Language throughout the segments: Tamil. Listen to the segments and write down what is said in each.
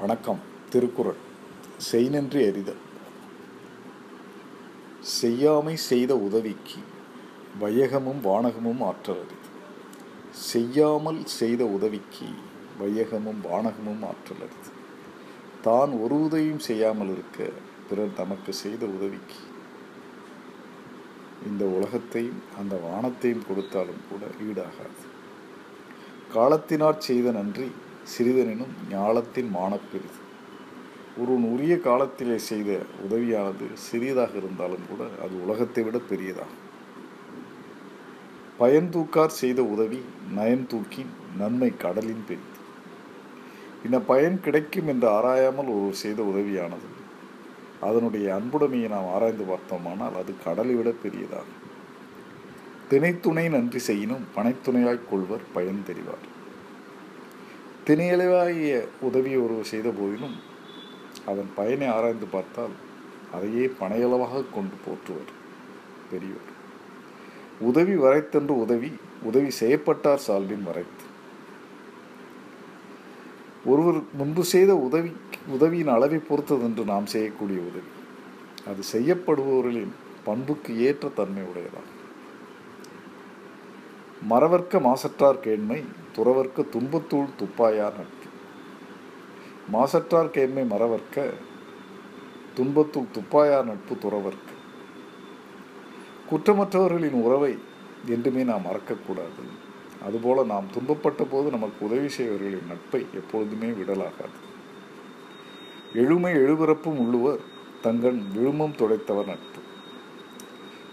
வணக்கம். திருக்குறள். செய்நன்றி அறிதல். செய்யாமை செய்த உதவிக்கு வையகமும் வானகமும் ஆற்றல் செய்யாமல் செய்த உதவிக்கு வையகமும் வானகமும் ஆற்றல் தான் ஒரு உதவியும் செய்யாமல் இருக்க பிறர் தமக்கு செய்த உதவிக்கு இந்த உலகத்தையும் அந்த வானத்தையும் கொடுத்தாலும் கூட ஈடாகாது. காலத்தினாற் செய்த நன்றி சிறிதனினும் ஞாலத்தின் மானப்பெரிது ஒருவன் உரிய காலத்திலே செய்த உதவியானது சிறியதாக இருந்தாலும் கூட அது உலகத்தை விட பெரியதாகும். பயன்தூக்கார் செய்த உதவி நயன்தூக்கின் நன்மை கடலின் பெரிது. இந்த பயன் கிடைக்கும் என்று ஆராயாமல் ஒருவர் செய்த உதவியானது. அதனுடைய அன்புடைமையை நாம் ஆராய்ந்து பார்த்தோமானால் அது கடலை விட பெரியதாகும். திணைத்துணை நன்றி செய்யினும் பனைத்துணையாய்க் கொள்வர் பயன் தெரிவார். திணையளவாகிய உதவி ஒருவர் செய்த போதிலும் அதன் பயனை ஆராய்ந்து பார்த்தால் அதையே பனையளவாக கொண்டு போற்றுவர் பெரியவர் உதவி வரைத்தென்று உதவி உதவி செய்யப்பட்டார் சால்பின் வரைத்து. ஒருவர் முன்பு செய்த உதவி உதவியின் அளவை பொறுத்ததென்று நாம் செய்யக்கூடிய உதவி. அது செய்யப்படுபவர்களின் பண்புக்கு ஏற்ற தன்மை உடையதாகும் மறவர்க்க மாசற்றார் கேண்மை துறவர்க்கு துன்பத்தூள் துப்பாயார் நட்பு. மாசற்றார் கேம்மை மறவர்க்க துன்பத்தூள் துப்பாயார் நட்பு துறவர்க்கு. குற்றமற்றவர்களின் உறவை என்றுமே நாம் மறக்கக்கூடாது அதுபோல நாம் துன்பப்பட்ட போது நமக்கு உதவி செய்வர்களின் நட்பை எப்பொழுதுமே விடலாகாது. எழுமை எழுபிறப்பும் உள்ளுவர் தங்கள் விழுமம் துடைத்தவர் நட்பு.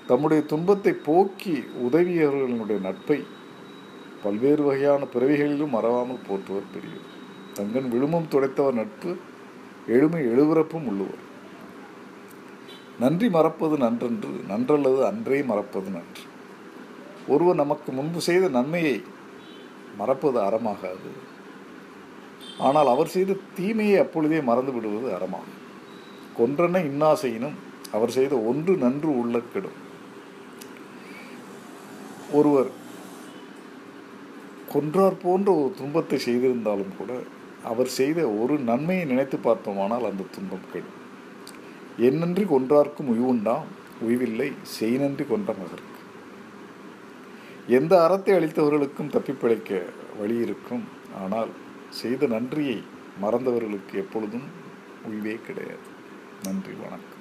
தம்முடைய துன்பத்தை போக்கி உதவியவர்களுடைய நட்பை பல்வேறு வகையான பிறவிகளிலும் மறவாமல் போற்றுவர் பெரியவர். தங்கன் விழுமம் துடைத்தவர் நட்பு எழுமை எழுபிறப்பும் உள்ளுவர். நன்றி மறப்பது நன்றன்று நன்றல்லது அன்றே மறப்பது நன்று. ஒருவர் நமக்கு முன்பு செய்த நன்மையை மறப்பது அறமாகாது. ஆனால் அவர் செய்த தீமையை அப்பொழுதே மறந்து விடுவது அறமாகும். கொன்றன இன்னாசையினும் அவர் செய்த ஒன்று நன்று உள்ள கெடும் ஒருவர் கொன்றார் போன்ற ஒரு துன்பத்தை செய்திருந்தாலும் கூட அவர் செய்த ஒரு நன்மையை நினைத்து பார்த்தோமானால் அந்த துன்பம் கெடும் என்னன்றி கொன்றார்க்கும் உய்வுண்டாம் உய்வில்லை செய்நன்றி கொன்ற மகருக்கு எந்த அறத்தை அளித்தவர்களுக்கும் தப்பிப்பிழைக்க வழி இருக்கும். ஆனால் செய்த நன்றியை மறந்தவர்களுக்கு எப்பொழுதும் உய்வே கிடையாது. நன்றி வணக்கம்.